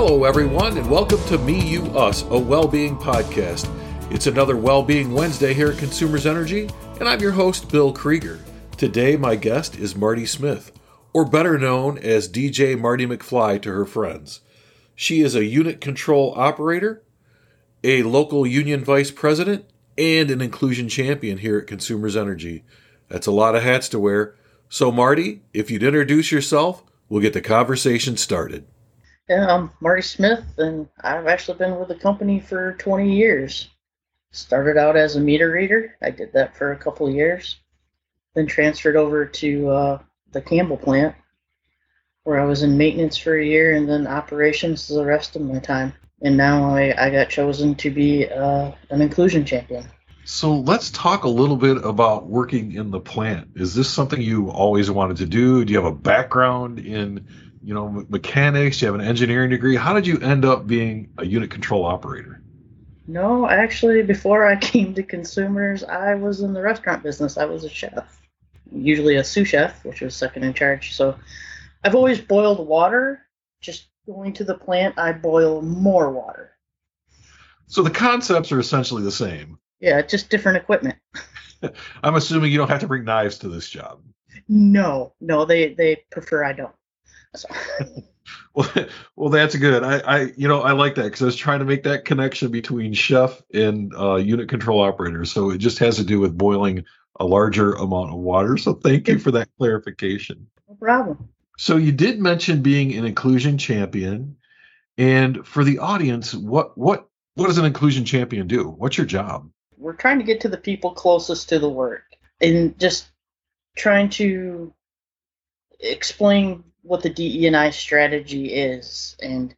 Hello, everyone, and welcome to Me, You, Us, a well being podcast. It's another Well Being Wednesday here at Consumers Energy, and I'm your host, Bill Krieger. Today, my guest is Marty Smith, or better known as DJ Marty McFly to her friends. She is a unit control operator, a local union vice president, and an inclusion champion here at Consumers Energy. That's a lot of hats to wear. So, Marty, if you'd introduce yourself, we'll get the conversation started. Yeah, I'm Marty Smith, and I've actually been with the company for 20 years. Started out as a meter reader. I did that for a couple of years. Then transferred over to uh, the Campbell plant, where I was in maintenance for a year and then operations the rest of my time. And now I, I got chosen to be uh, an inclusion champion. So let's talk a little bit about working in the plant. Is this something you always wanted to do? Do you have a background in you know mechanics? You have an engineering degree? How did you end up being a unit control operator? No, actually, before I came to consumers, I was in the restaurant business. I was a chef, usually a sous chef, which was second in charge. So I've always boiled water. Just going to the plant, I boil more water. So the concepts are essentially the same. Yeah, just different equipment. I'm assuming you don't have to bring knives to this job. No, no, they they prefer I don't. Well, well, that's good. I, I, you know, I like that because I was trying to make that connection between chef and uh, unit control operator. So it just has to do with boiling a larger amount of water. So thank you for that clarification. No problem. So you did mention being an inclusion champion, and for the audience, what what what does an inclusion champion do? What's your job? We're trying to get to the people closest to the work and just trying to explain what the DE&I strategy is and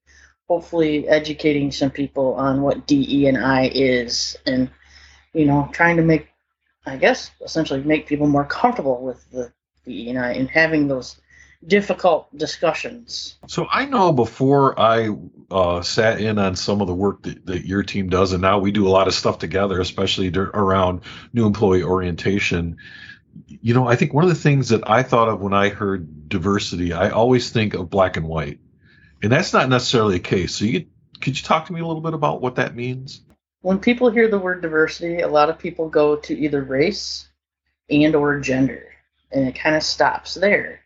hopefully educating some people on what DE&I is and you know trying to make I guess essentially make people more comfortable with the DE&I and having those difficult discussions. So I know before I uh, sat in on some of the work that, that, your team does, and now we do a lot of stuff together, especially around new employee orientation you know, I think one of the things that I thought of when I heard diversity, I always think of black and white, and that's not necessarily the case. So, you could you talk to me a little bit about what that means? When people hear the word diversity, a lot of people go to either race and or gender, and it kind of stops there.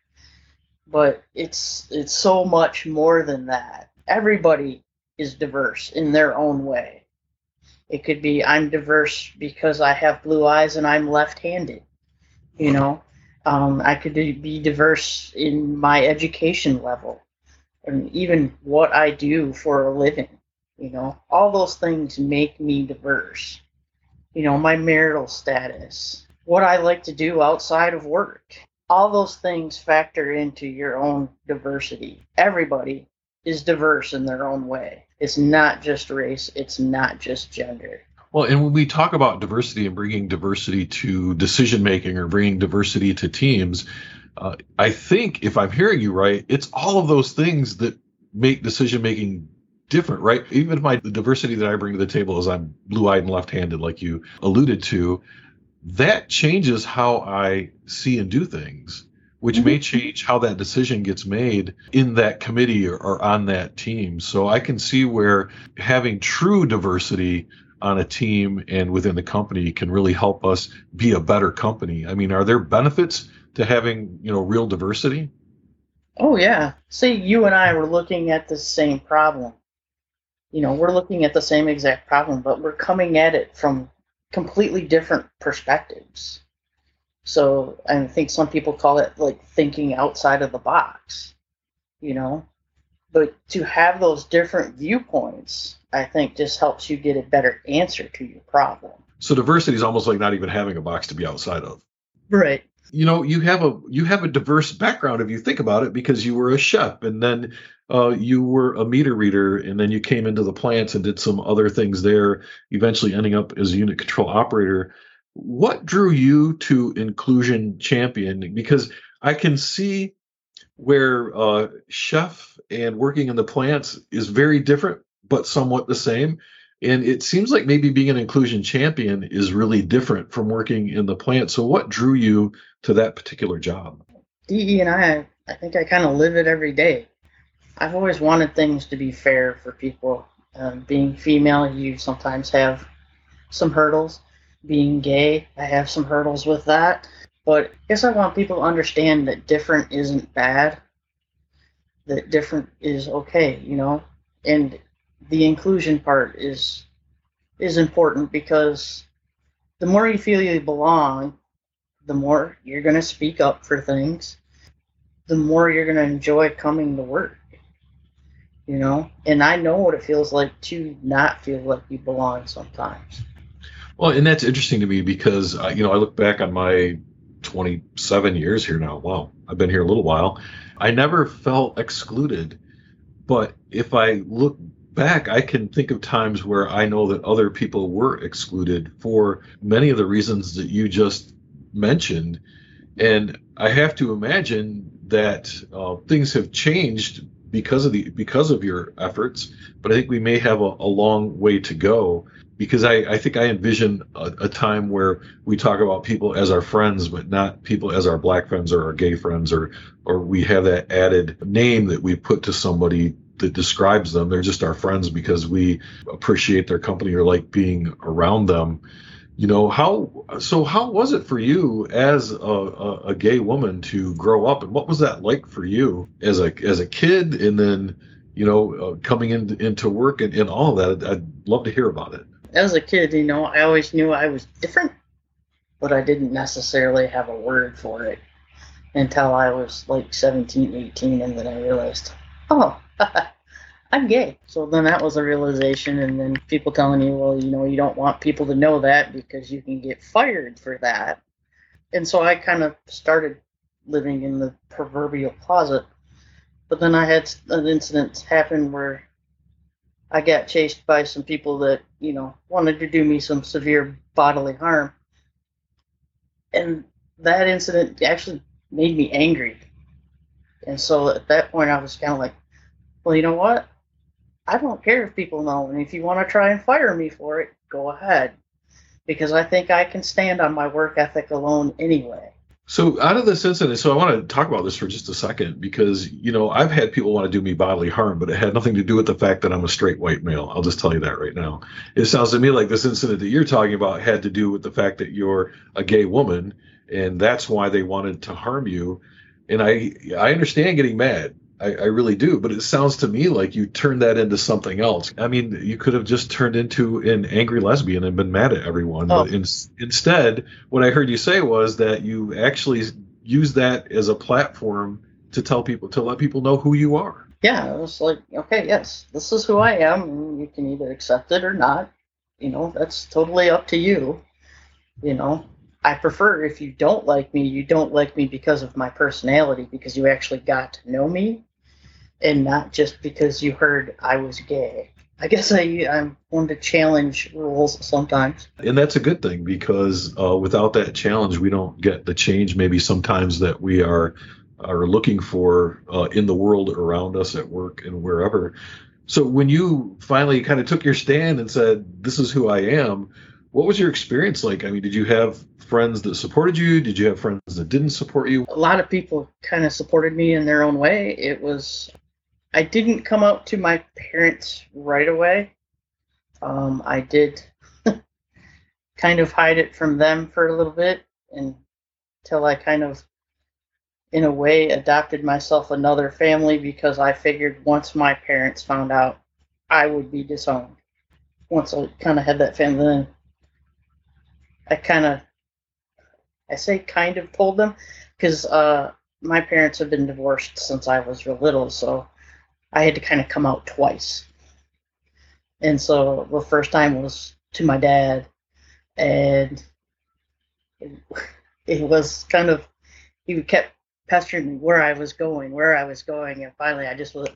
But it's it's so much more than that. Everybody is diverse in their own way. It could be I'm diverse because I have blue eyes and I'm left-handed you know, um, I could be diverse in my education level and even what I do for a living. You know, all those things make me diverse. You know, my marital status, what I like to do outside of work. All those things factor into your own diversity. Everybody is diverse in their own way. It's not just race, it's not just gender. Well, and when we talk about diversity and bringing diversity to decision making or bringing diversity to teams, uh, I think if I'm hearing you right, it's all of those things that make decision making different, right? Even if my the diversity that I bring to the table is I'm blue eyed and left handed, like you alluded to, that changes how I see and do things, which mm-hmm. may change how that decision gets made in that committee or, or on that team. So I can see where having true diversity on a team and within the company can really help us be a better company. I mean, are there benefits to having, you know, real diversity? Oh yeah. See, you and I were looking at the same problem. You know, we're looking at the same exact problem, but we're coming at it from completely different perspectives. So I think some people call it like thinking outside of the box, you know. But to have those different viewpoints I think just helps you get a better answer to your problem. So diversity is almost like not even having a box to be outside of. Right. You know, you have a you have a diverse background if you think about it because you were a chef and then uh, you were a meter reader and then you came into the plants and did some other things there, eventually ending up as a unit control operator. What drew you to inclusion champion? Because I can see where uh, chef and working in the plants is very different but somewhat the same. And it seems like maybe being an inclusion champion is really different from working in the plant. So, what drew you to that particular job? DE and I, I think I kind of live it every day. I've always wanted things to be fair for people. Um, being female, you sometimes have some hurdles. Being gay, I have some hurdles with that. But I guess I want people to understand that different isn't bad, that different is okay, you know? And the inclusion part is is important because the more you feel you belong, the more you're going to speak up for things, the more you're going to enjoy coming to work. You know, and I know what it feels like to not feel like you belong sometimes. Well, and that's interesting to me because uh, you know I look back on my 27 years here now. Wow, I've been here a little while. I never felt excluded, but if I look back, I can think of times where I know that other people were excluded for many of the reasons that you just mentioned. And I have to imagine that uh, things have changed because of the because of your efforts, but I think we may have a, a long way to go because I, I think I envision a, a, time where we talk about people as our friends, but not people as our black friends or our gay friends, or or we have that added name that we put to somebody that describes them. They're just our friends because we appreciate their company or like being around them. You know how so how was it for you as a, a, a, gay woman to grow up? And what was that like for you as a as a kid and then you know uh, coming in, into work and, and all of that? I'd, I'd love to hear about it. As a kid you know i always knew i was different but i didn't necessarily have a word for it until i was like 17 18 and then i realized oh I'm gay. So then that was a realization, and then people telling you, well, you know, you don't want people to know that because you can get fired for that. And so I kind of started living in the proverbial closet. But then I had an incident happen where I got chased by some people that, you know, wanted to do me some severe bodily harm. And that incident actually made me angry. And so at that point, I was kind of like, well, you know what? I don't care if people know, and if you want to try and fire me for it, go ahead. Because I think I can stand on my work ethic alone anyway. So, out of this incident, so I want to talk about this for just a second because, you know, I've had people want to do me bodily harm, but it had nothing to do with the fact that I'm a straight white male. I'll just tell you that right now. It sounds to me like this incident that you're talking about had to do with the fact that you're a gay woman, and that's why they wanted to harm you. And I, I understand getting mad. I, I, really do. But it sounds to me like you turned that into something else. I mean, you could have just turned into an angry lesbian and been mad at everyone. Oh. But in, instead, what I heard you say was that you actually use that as a platform to tell people, to let people know who you are. Yeah, it was like, okay, yes, this is who I am. And you can either accept it or not. You know, that's totally up to you. You know, I prefer if you don't like me, you don't like me because of my personality, because you actually got to know me and not just because you heard I was gay. I guess I, I'm one to challenge rules sometimes. And that's a good thing because uh, without that challenge, we don't get the change maybe sometimes that we are are looking for uh, in the world around us at work and wherever. So when you finally kind of took your stand and said, "This is who I am," what was your experience like? I mean, did you have friends that supported you? Did you have friends that didn't support you? A lot of people kind of supported me in their own way. It was I didn't come out to my parents right away. Um, I did kind of hide it from them for a little bit until I kind of, in a way, adopted myself another family because I figured once my parents found out, I would be disowned. Once I kind of had that family, then I kind of, I say kind of told them because uh, my parents have been divorced since I was real little, so I had to kind of come out twice. And so the first time was to my dad, and it, it was kind of he kept pestering me where I was going, where I was going, and finally I just was.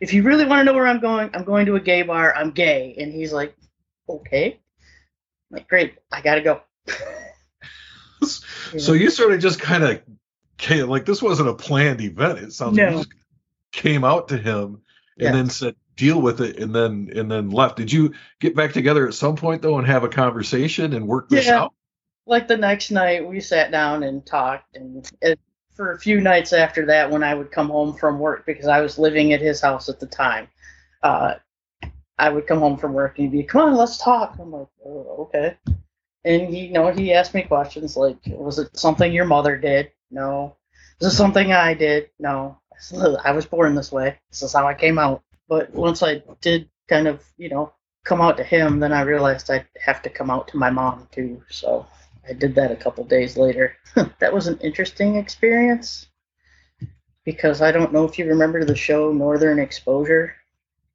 If you really want to know where I'm going, I'm going to a gay bar. I'm gay, and he's like, okay, like great, I gotta go. so you sort of just kind of came like this wasn't a planned event. It sounds no. like came out to him and then said deal with it and then and then left did you get back together at some point though and have a conversation and work this yeah. out like the next night we sat down and talked and it, for a few nights after that when I would come home from work because I was living at his house at the time. Uh, I would come home from work and he'd be, "Come on, let's talk." I'm like, oh, "Okay." And he, you know, he asked me questions like, "Was it something your mother did?" No. Was it something I did? No. I was born this way. This is how I came out. But once I did kind of, you know, come out to him, then I realized I'd have to come out to my mom too. So I did that a couple days later. that was an interesting experience because I don't know if you remember the show Northern Exposure.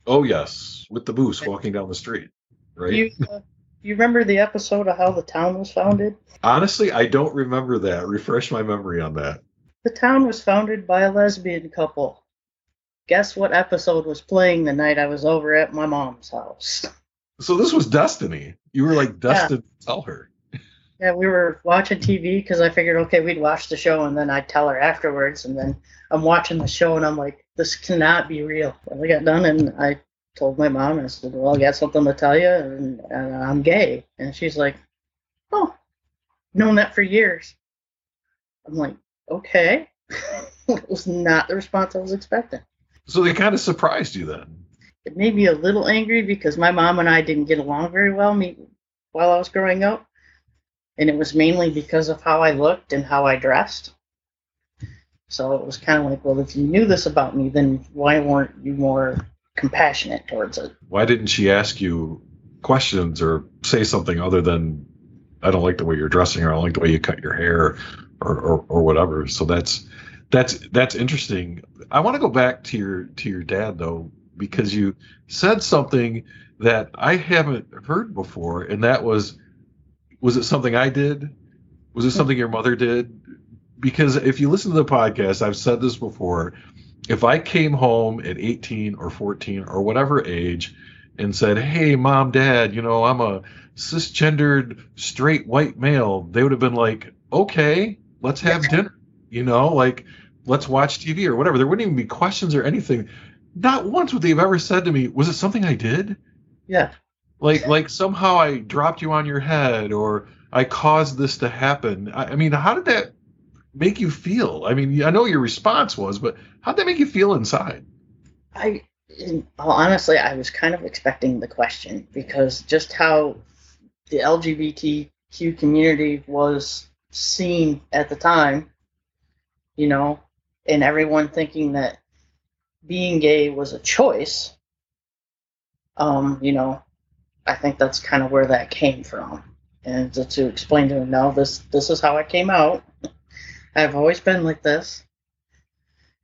Oh yes, with the moose walking down the street, right? You, uh, you remember the episode of how the town was founded? Honestly, I don't remember that. Refresh my memory on that. The town was founded by a lesbian couple. Guess what episode was playing the night I was over at my mom's house? So this was destiny. You were like destined yeah. to tell her. Yeah, we were watching TV because I figured, okay, we'd watch the show and then I'd tell her afterwards. And then I'm watching the show and I'm like, this cannot be real. And we got done and I told my mom, I said, well, I got something to tell you and, and I'm gay. And she's like, oh, known that for years. I'm like, okay. it was not the response I was expecting. So they kind of surprised you then. It made me a little angry because my mom and I didn't get along very well me, while I was growing up and it was mainly because of how I looked and how I dressed. So it was kind of like, well, if you knew this about me, then why weren't you more compassionate towards it? Why didn't she ask you questions or say something other than, I don't like the way you're dressing or I don't like the way you cut your hair or, or, or whatever. So that's, that's, that's interesting. I want to go back to your, to your dad though, because you said something that I haven't heard before. And that was, was it something I did? Was it something your mother did? Because if you listen to the podcast, I've said this before. If I came home at 18 or 14 or whatever age and said, Hey, mom, dad, you know, I'm a cisgendered straight white male, they would have been like, Okay, let's have dinner. You know, like, let's watch TV or whatever. There wouldn't even be questions or anything. Not once would they have ever said to me, Was it something I did? Yeah like like somehow I dropped you on your head or I caused this to happen. I, I, mean, how did that make you feel? I mean, I know your response was, but how did that make you feel inside? I, well, honestly, I was kind of expecting the question because just how the LGBTQ community was seen at the time, you know, and everyone thinking that being gay was a choice. Um, you know, I think that's kind of where that came from. And to, to explain to him, no, this this is how I came out. I've always been like this.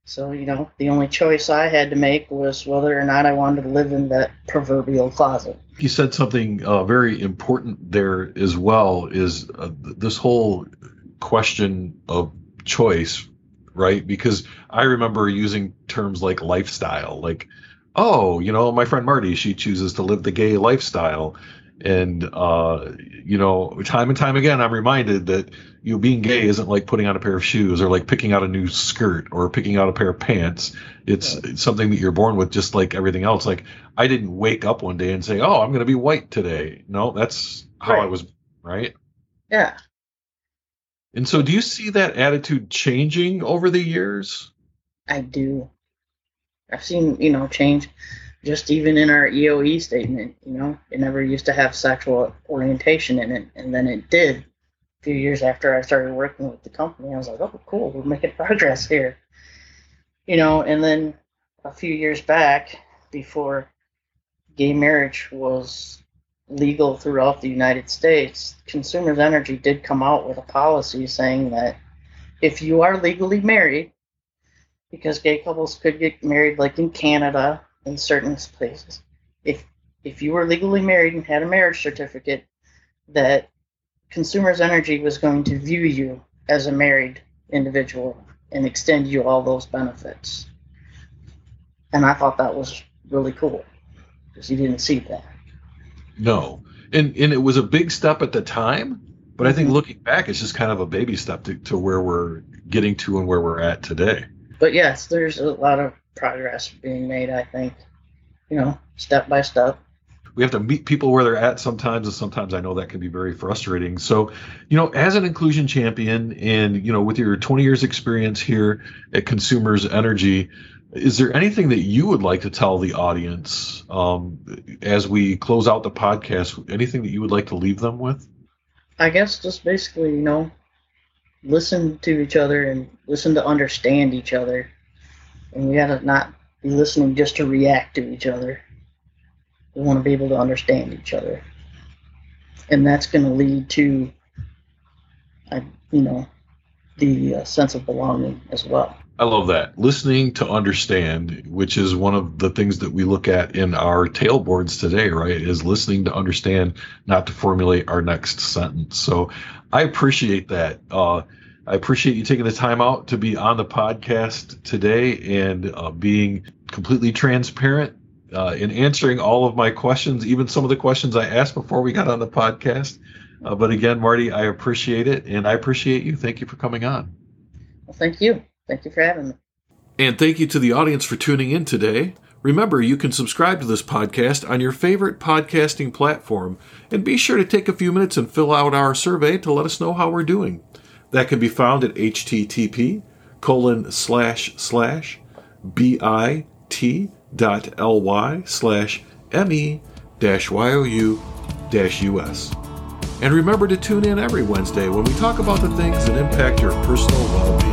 So, you know, the only choice I had to make was whether or not I wanted to live in that proverbial closet. You said something uh, very important there as well is uh, this whole question of choice, right? Because I remember using terms like lifestyle, like oh, you know, my friend Marty, she chooses to live the gay lifestyle. And, uh, you know, time and time again, I'm reminded that, you know, being gay isn't like putting on a pair of shoes or like picking out a new skirt or picking out a pair of pants. It's, it's something that you're born with, just like everything else. Like, I didn't wake up one day and say, oh, I'm going to be white today. No, that's how right. I was, right? Yeah. And so, do you see that attitude changing over the years? I do. I've seen, you know, change just even in our EOE statement, you know, it never used to have sexual orientation in it. And then it did a few years after I started working with the company. I was like, oh, cool, we're making progress here. You know, and then a few years back, before gay marriage was legal throughout the United States, Consumers Energy did come out with a policy saying that if you are legally married, because gay couples could get married like in Canada in certain places. If if you were legally married and had a marriage certificate, that Consumers Energy was going to view you as a married individual and extend you all those benefits. And I thought that was really cool because you didn't see that. No. And and it was a big step at the time, but I think mm-hmm. looking back it's just kind of a baby step to, to where we're getting to and where we're at today but yes, there's a lot of progress being made. I think, you know, step by step. we have to meet people where they're at sometimes, and sometimes I know that can be very frustrating. So, you know, as an inclusion champion, and you know, with your 20 years experience here at Consumers Energy, is there anything that you would like to tell the audience um, as we close out the podcast? Anything that you would like to leave them with? I guess just basically, you know, listen to each other and listen to understand each other. And we gotta not be listening just to react to each other. We want to be able to understand each other. And that's going to lead to, I, you know, the uh, sense of belonging as well. I love that. Listening to understand, which is one of the things that we look at in our tailboards today, right? Is listening to understand, not to formulate our next sentence. So I appreciate that. Uh, I appreciate you taking the time out to be on the podcast today and uh, being completely transparent uh, in answering all of my questions, even some of the questions I asked before we got on the podcast. Uh, but again, Marty, I appreciate it and I appreciate you. Thank you for coming on. Well, thank you. Thank you for having me. And thank you to the audience for tuning in today. Remember, you can subscribe to this podcast on your favorite podcasting platform, and be sure to take a few minutes and fill out our survey to let us know how we're doing. That can be found at http colon slash slash bit dot ly slash me dash you dash us. And remember to tune in every Wednesday when we talk about the things that impact your personal well.